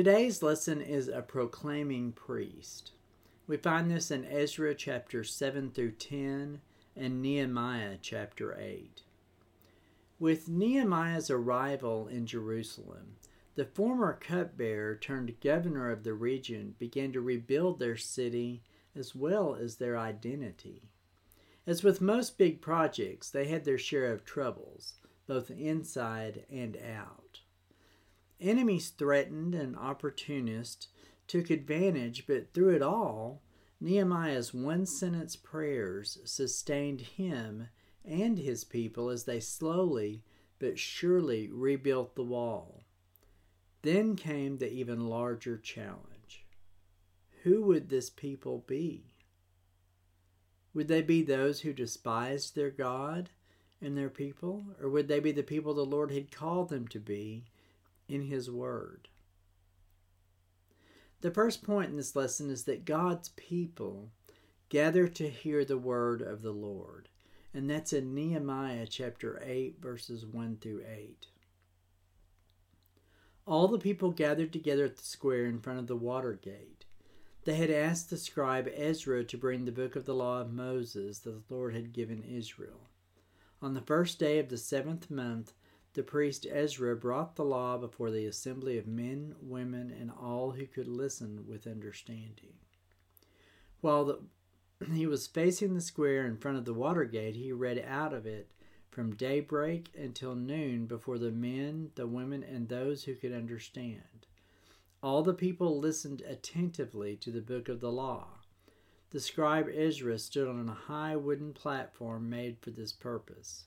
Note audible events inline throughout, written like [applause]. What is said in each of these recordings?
Today's lesson is a proclaiming priest. We find this in Ezra chapter 7 through 10 and Nehemiah chapter 8. With Nehemiah's arrival in Jerusalem, the former cupbearer turned governor of the region began to rebuild their city as well as their identity. As with most big projects, they had their share of troubles, both inside and out. Enemies threatened and opportunists took advantage, but through it all, Nehemiah's one sentence prayers sustained him and his people as they slowly but surely rebuilt the wall. Then came the even larger challenge. Who would this people be? Would they be those who despised their God and their people? Or would they be the people the Lord had called them to be in His Word? The first point in this lesson is that God's people gather to hear the word of the Lord. And that's in Nehemiah chapter 8, verses 1 through 8. All the people gathered together at the square in front of the water gate. They had asked the scribe Ezra to bring the book of the law of Moses that the Lord had given Israel. On the first day of the seventh month, the priest Ezra brought the law before the assembly of men, women, and all who could listen with understanding. While the, [clears throat] he was facing the square in front of the water gate, he read out of it from daybreak until noon before the men, the women, and those who could understand. All the people listened attentively to the book of the law. The scribe Ezra stood on a high wooden platform made for this purpose.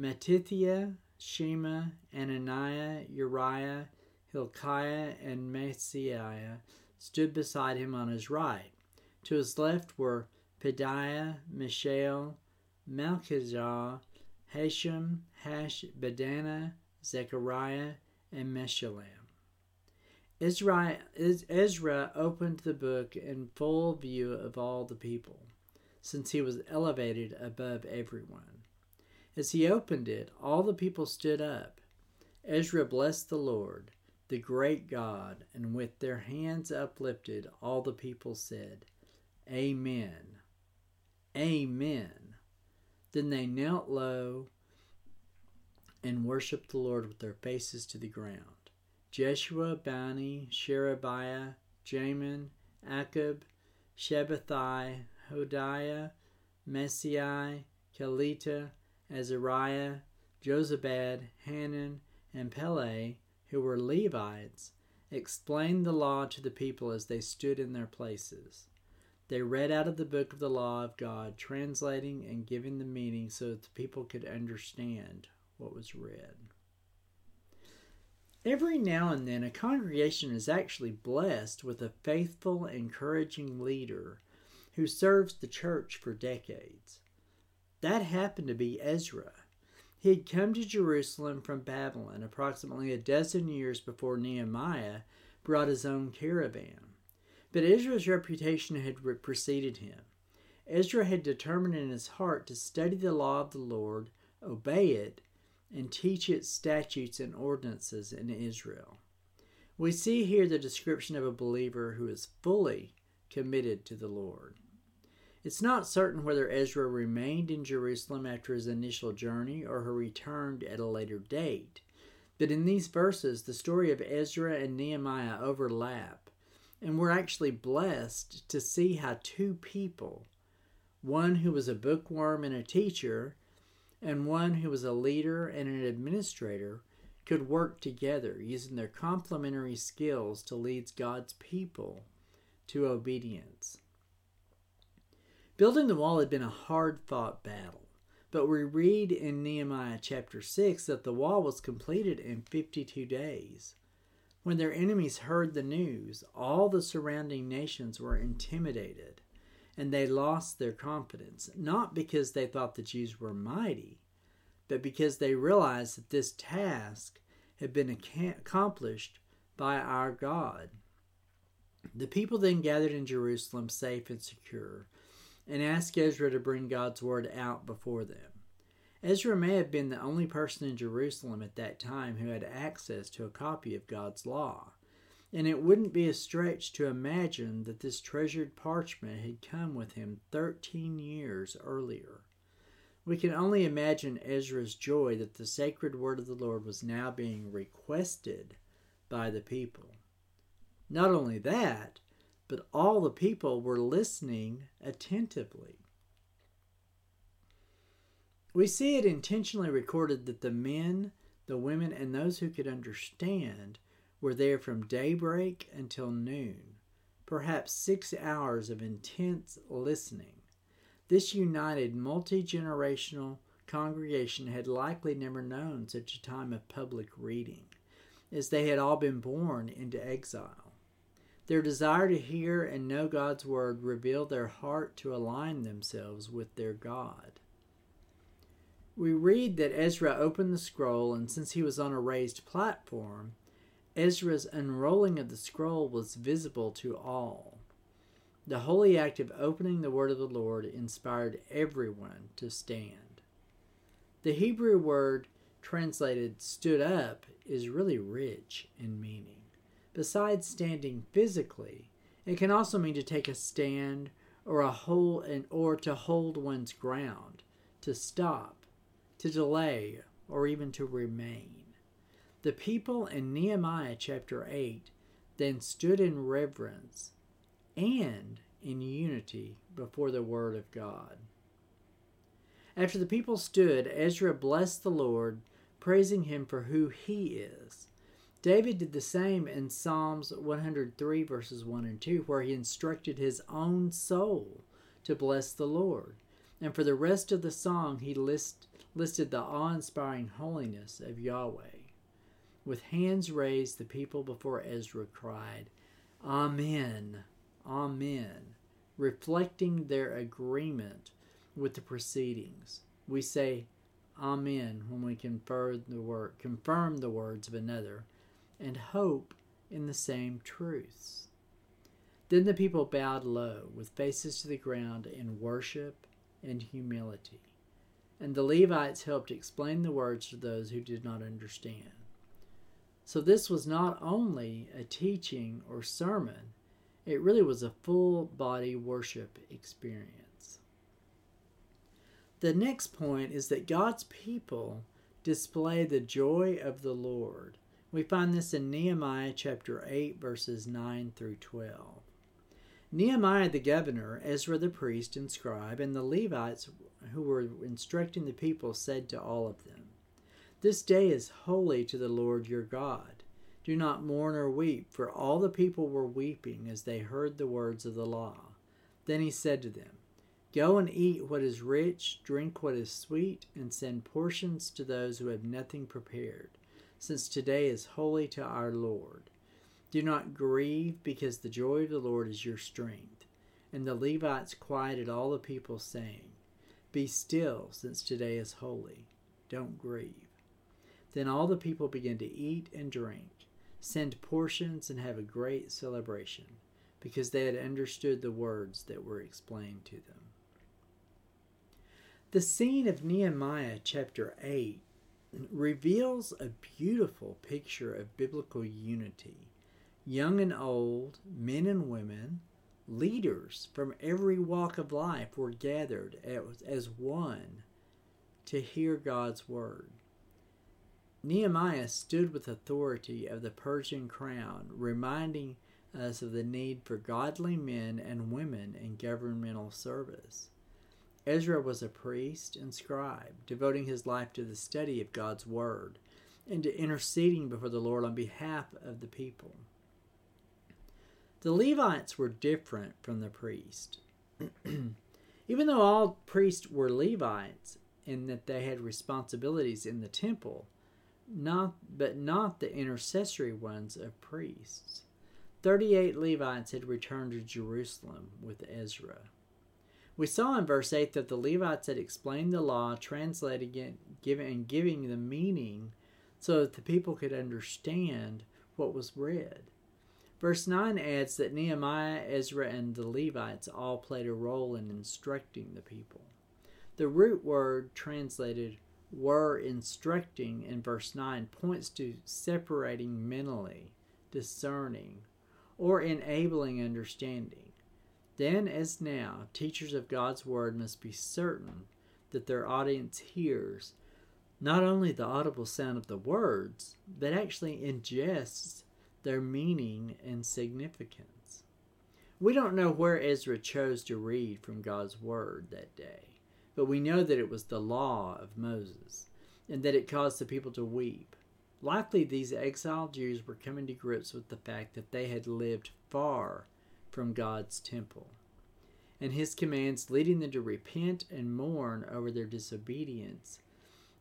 Mattithiah, Shema, Ananiah, Uriah, Hilkiah, and Maaseiah stood beside him on his right. To his left were Pedaiah, Mishael, Malchijah, Hashum, Hash, Badana, Zechariah, and Meshullam. Ezra opened the book in full view of all the people, since he was elevated above everyone. As he opened it, all the people stood up. Ezra blessed the Lord, the great God, and with their hands uplifted, all the people said, Amen. Amen. Then they knelt low and worshiped the Lord with their faces to the ground. Jeshua, Bani, Sherebiah, Jamin, Akkub, Shabbethai, Hodiah, Maaseiah, Kelita, Azariah, Jozabad, Hanan, and Pele, who were Levites, explained the law to the people as they stood in their places. They read out of the book of the law of God, translating and giving the meaning so that the people could understand what was read. Every now and then, a congregation is actually blessed with a faithful, encouraging leader who serves the church for decades. That happened to be Ezra. He had come to Jerusalem from Babylon approximately a dozen years before Nehemiah brought his own caravan. But Ezra's reputation had preceded him. Ezra had determined in his heart to study the law of the Lord, obey it, and teach its statutes and ordinances in Israel. We see here the description of a believer who is fully committed to the Lord. It's not certain whether Ezra remained in Jerusalem after his initial journey or he returned at a later date. But in these verses, the story of Ezra and Nehemiah overlap and we're actually blessed to see how two people, one who was a bookworm and a teacher, and one who was a leader and an administrator, could work together using their complementary skills to lead God's people to obedience. Building the wall had been a hard fought battle, but we read in Nehemiah chapter 6 that the wall was completed in 52 days. When their enemies heard the news, all the surrounding nations were intimidated and they lost their confidence, not because they thought the Jews were mighty, but because they realized that this task had been accomplished by our God. The people then gathered in Jerusalem safe and secure and asked Ezra to bring God's word out before them. Ezra may have been the only person in Jerusalem at that time who had access to a copy of God's law. and it wouldn't be a stretch to imagine that this treasured parchment had come with him 13 years earlier. We can only imagine Ezra's joy that the sacred word of the Lord was now being requested by the people. Not only that, but all the people were listening attentively. We see it intentionally recorded that the men, the women, and those who could understand were there from daybreak until noon, perhaps six hours of intense listening. This united multi generational congregation had likely never known such a time of public reading, as they had all been born into exile. Their desire to hear and know God's word revealed their heart to align themselves with their God. We read that Ezra opened the scroll, and since he was on a raised platform, Ezra's unrolling of the scroll was visible to all. The holy act of opening the word of the Lord inspired everyone to stand. The Hebrew word translated stood up is really rich in meaning. Besides standing physically, it can also mean to take a stand or a hold and or to hold one's ground, to stop, to delay, or even to remain. The people in Nehemiah chapter 8 then stood in reverence and in unity before the Word of God. After the people stood, Ezra blessed the Lord, praising him for who he is. David did the same in Psalms 103, verses 1 and 2, where he instructed his own soul to bless the Lord. And for the rest of the song, he list, listed the awe inspiring holiness of Yahweh. With hands raised, the people before Ezra cried, Amen, Amen, reflecting their agreement with the proceedings. We say Amen when we confirm the word, confirm the words of another, and hope in the same truths. Then the people bowed low, with faces to the ground, in worship and humility. And the Levites helped explain the words to those who did not understand. So this was not only a teaching or sermon, it really was a full body worship experience. The next point is that God's people display the joy of the Lord. We find this in Nehemiah chapter 8, verses 9 through 12. Nehemiah the governor, Ezra the priest and scribe, and the Levites who were instructing the people said to all of them, this day is holy to the Lord your God. Do not mourn or weep, for all the people were weeping as they heard the words of the law. Then he said to them, Go and eat what is rich, drink what is sweet, and send portions to those who have nothing prepared, since today is holy to our Lord. Do not grieve, because the joy of the Lord is your strength. And the Levites quieted all the people, saying, Be still, since today is holy. Don't grieve. Then all the people began to eat and drink, send portions, and have a great celebration, because they had understood the words that were explained to them. The scene of Nehemiah chapter 8 reveals a beautiful picture of biblical unity. Young and old, men and women, leaders from every walk of life were gathered as one to hear God's word. Nehemiah stood with authority of the Persian crown, reminding us of the need for godly men and women in governmental service. Ezra was a priest and scribe, devoting his life to the study of God's Word and to interceding before the Lord on behalf of the people. The Levites were different from the priest. [clears throat] Even though all priests were Levites in that they had responsibilities in the temple, not but not the intercessory ones of priests. Thirty-eight Levites had returned to Jerusalem with Ezra. We saw in verse 8 that the Levites had explained the law, translating it, giving, and giving the meaning so that the people could understand what was read. Verse 9 adds that Nehemiah, Ezra, and the Levites all played a role in instructing the people. The root word translated were instructing in verse 9 points to separating mentally discerning, or enabling understanding. Then, as now, teachers of God's Word must be certain that their audience hears not only the audible sound of the words, but actually ingests their meaning and significance. We don't know where Ezra chose to read from God's Word that day, but we know that it was the law of Moses, and that it caused the people to weep. Likely, these exiled Jews were coming to grips with the fact that they had lived far from God's temple, and his commands leading them to repent and mourn over their disobedience.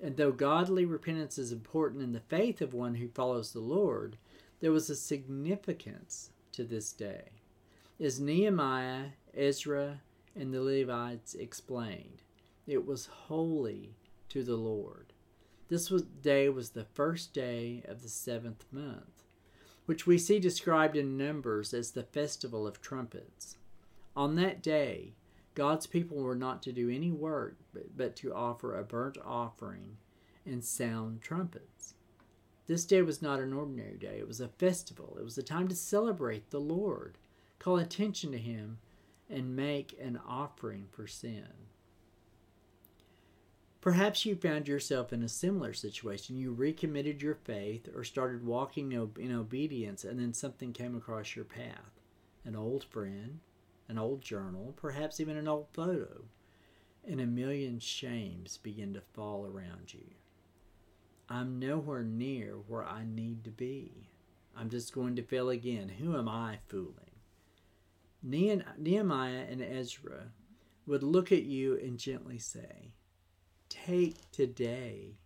And though godly repentance is important in the faith of one who follows the Lord, there was a significance to this day. As Nehemiah, Ezra, and the Levites explained, it was holy to the Lord. This was, day was the first day of the seventh month, which we see described in Numbers as the festival of trumpets. On that day, God's people were not to do any work but, but to offer a burnt offering and sound trumpets. This day was not an ordinary day, it was a festival. It was a time to celebrate the Lord, call attention to Him, and make an offering for sin. Perhaps you found yourself in a similar situation. You recommitted your faith or started walking in obedience, and then something came across your path an old friend, an old journal, perhaps even an old photo, and a million shames begin to fall around you. I'm nowhere near where I need to be. I'm just going to fail again. Who am I fooling? Nehemiah and Ezra would look at you and gently say, take today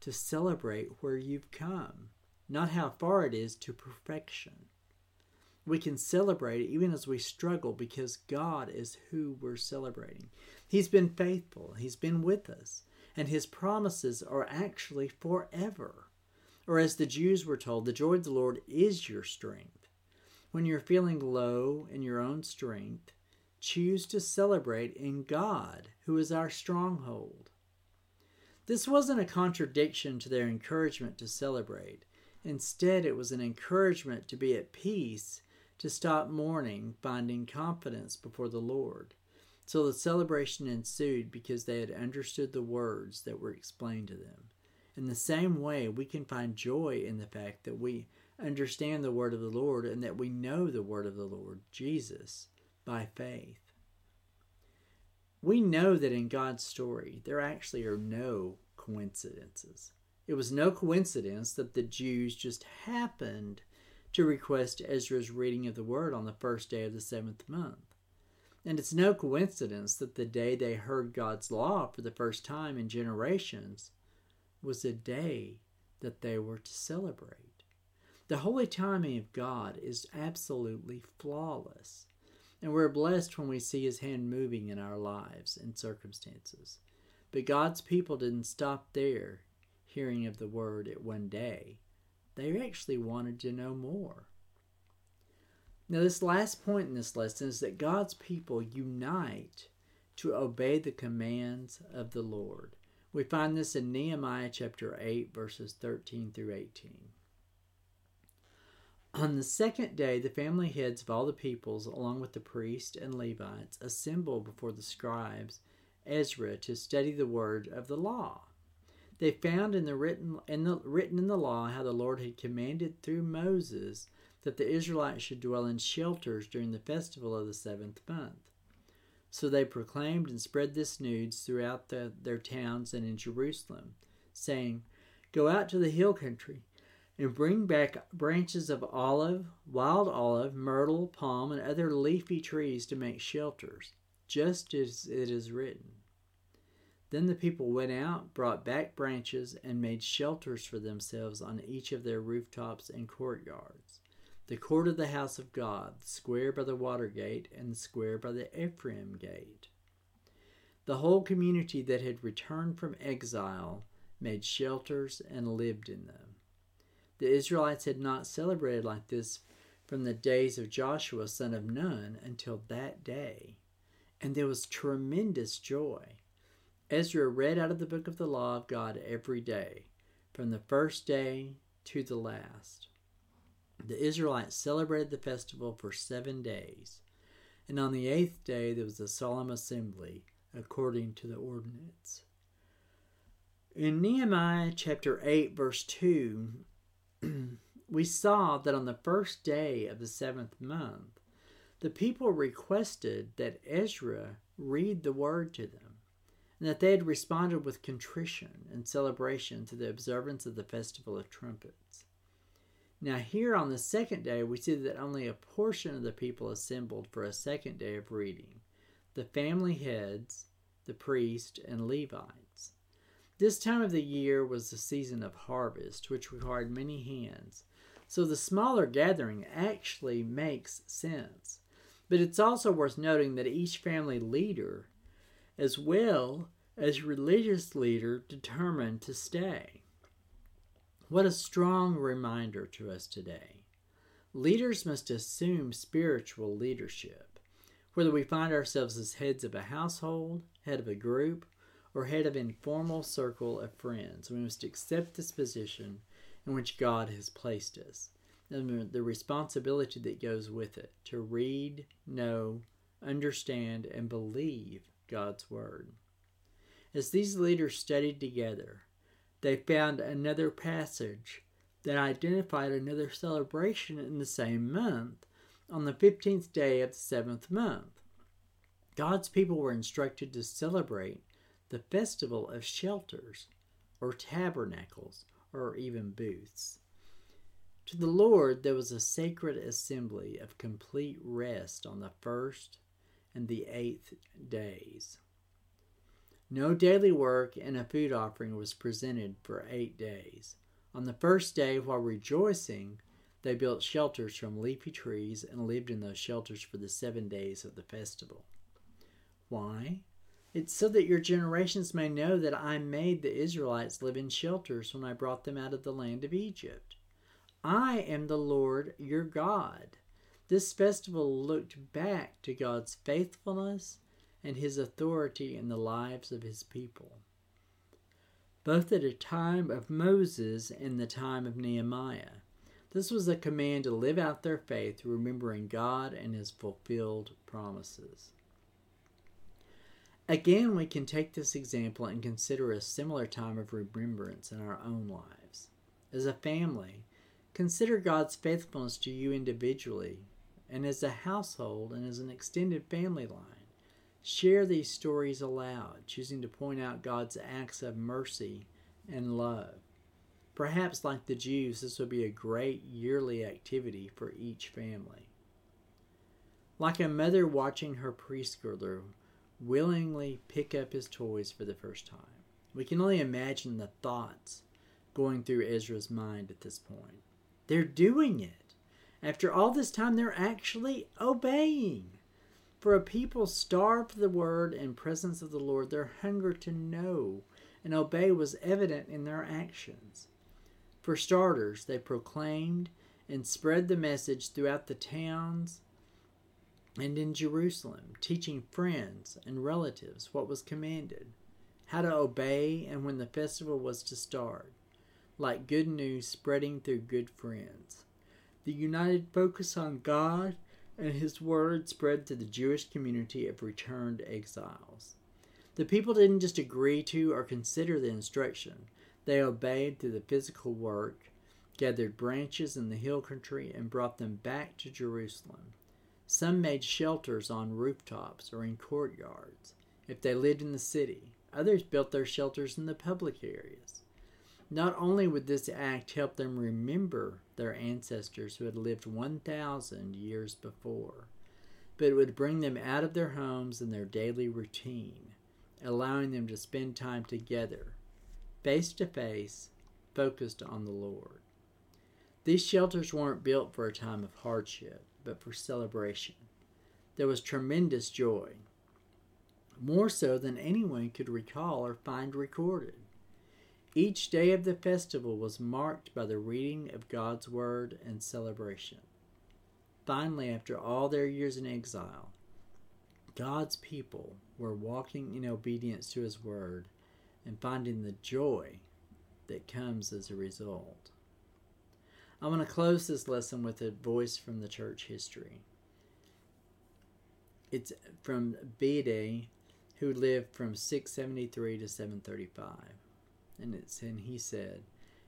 to celebrate where you've come, not how far it is to perfection. We can celebrate even as we struggle because God is who we're celebrating. He's been faithful, He's been with us, and His promises are actually forever. Or, as the Jews were told, the joy of the Lord is your strength. When you're feeling low in your own strength, choose to celebrate in God, who is our stronghold. This wasn't a contradiction to their encouragement to celebrate. Instead, it was an encouragement to be at peace, to stop mourning, finding confidence before the Lord. So the celebration ensued because they had understood the words that were explained to them. In the same way, we can find joy in the fact that we understand the word of the Lord and that we know the word of the Lord, Jesus, by faith. We know that in God's story, there actually are no coincidences. It was no coincidence that the Jews just happened to request Ezra's reading of the word on the first day of the seventh month. And it's no coincidence that the day they heard God's law for the first time in generations was a day that they were to celebrate. The holy timing of God is absolutely flawless. And we're blessed when we see His hand moving in our lives and circumstances. But God's people didn't stop there, hearing of the word at one day. They actually wanted to know more. Now, this last point in this lesson is that God's people unite to obey the commands of the Lord. We find this in Nehemiah chapter 8, verses 13 through 18. On the second day, the family heads of all the peoples, along with the priests and Levites, assemble before the scribes, Ezra, to study the word of the law. They found in the written in the written in the law how the Lord had commanded through Moses that the Israelites should dwell in shelters during the festival of the seventh month. So they proclaimed and spread this news throughout the, their towns and in Jerusalem, saying, Go out to the hill country and bring back branches of olive, wild olive, myrtle, palm, and other leafy trees to make shelters, just as it is written. Then the people went out, brought back branches, and made shelters for themselves on each of their rooftops and courtyards. The court of the house of God, the square by the water gate, and the square by the Ephraim gate. The whole community that had returned from exile made shelters and lived in them. The Israelites had not celebrated like this from the days of Joshua son of Nun until that day, and there was tremendous joy. Ezra read out of the book of the law of God every day, from the first day to the last. The Israelites celebrated the festival for seven days, and on the eighth day there was a solemn assembly according to the ordinance. In Nehemiah chapter 8, verse 2, [clears throat] we saw that on the first day of the seventh month, the people requested that Ezra read the word to them, and that they had responded with contrition and celebration to the observance of the Festival of Trumpets. Now, here on the second day, we see that only a portion of the people assembled for a second day of reading the family heads, the priest, and Levites. This time of the year was the season of harvest, which required many hands. So the smaller gathering actually makes sense. But it's also worth noting that each family leader, as well as religious leader, determined to stay. What a strong reminder to us today. Leaders must assume spiritual leadership, whether we find ourselves as heads of a household, head of a group, or head of informal circle of friends. We must accept this position in which God has placed us and the responsibility that goes with it to read, know, understand, and believe God's Word. As these leaders studied together, they found another passage that identified another celebration in the same month on the 15th day of the seventh month. God's people were instructed to celebrate the festival of shelters, or tabernacles, or even booths. To the Lord there was a sacred assembly of complete rest on the first and the eighth days. No daily work and a food offering was presented for eight days. On the first day, while rejoicing, they built shelters from leafy trees and lived in those shelters for the seven days of the festival. Why? It's so that your generations may know that I made the Israelites live in shelters when I brought them out of the land of Egypt. I am the Lord your God. This festival looked back to God's faithfulness and his authority in the lives of his people, both at a time of Moses and the time of Nehemiah. This was a command to live out their faith, remembering God and his fulfilled promises. Again, we can take this example and consider a similar time of remembrance in our own lives. As a family, Consider God's faithfulness to you individually and as a household and as an extended family line. Share these stories aloud, choosing to point out God's acts of mercy and love. Perhaps, like the Jews, this would be a great yearly activity for each family. Like a mother watching her preschooler willingly pick up his toys for the first time. We can only imagine the thoughts going through Ezra's mind at this point. They're doing it. After all this time, they're actually obeying. For a people starved for the word and presence of the Lord, their hunger to know and obey was evident in their actions. For starters, they proclaimed and spread the message throughout the towns and in Jerusalem, teaching friends and relatives what was commanded, how to obey, and when the festival was to start like good news spreading through good friends. The united focus on God and His Word spread to the Jewish community of returned exiles. The people didn't just agree to or consider the instruction, they obeyed through the physical work, gathered branches in the hill country, and brought them back to Jerusalem. Some made shelters on rooftops or in courtyards if they lived in the city. Others built their shelters in the public areas. Not only would this act help them remember their ancestors who had lived 1,000 years before, but it would bring them out of their homes and their daily routine, allowing them to spend time together, face to face, focused on the Lord. These shelters weren't built for a time of hardship, but for celebration. There was tremendous joy, more so than anyone could recall or find recorded. Each day of the festival was marked by the reading of God's Word and celebration. Finally, after all their years in exile, God's people were walking in obedience to His Word and finding the joy that comes as a result. I want to close this lesson with a voice from the church history. It's from Bede, who lived from 673 to 735. And it's and he said,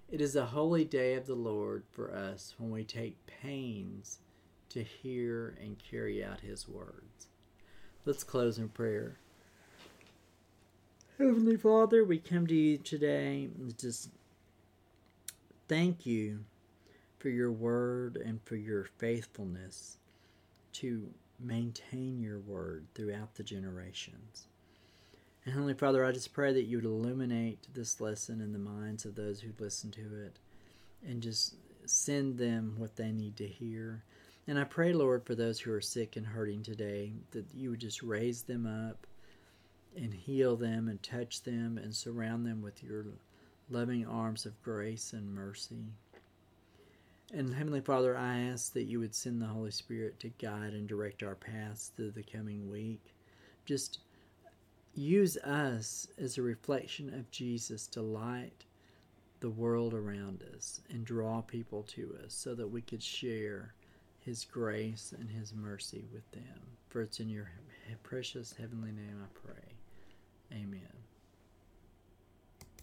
It is a holy day of the Lord for us when we take pains to hear and carry out his words. Let's close in prayer. Heavenly Father, we come to you today and just thank you for your word and for your faithfulness to maintain your word throughout the generations. And Heavenly Father, I just pray that you would illuminate this lesson in the minds of those who listen to it and just send them what they need to hear. And I pray, Lord, for those who are sick and hurting today, that you would just raise them up and heal them and touch them and surround them with your loving arms of grace and mercy. And Heavenly Father, I ask that you would send the Holy Spirit to guide and direct our paths through the coming week. Just use us as a reflection of Jesus to light the world around us and draw people to us so that we could share his grace and his mercy with them. For it's in your precious heavenly name I pray. Amen.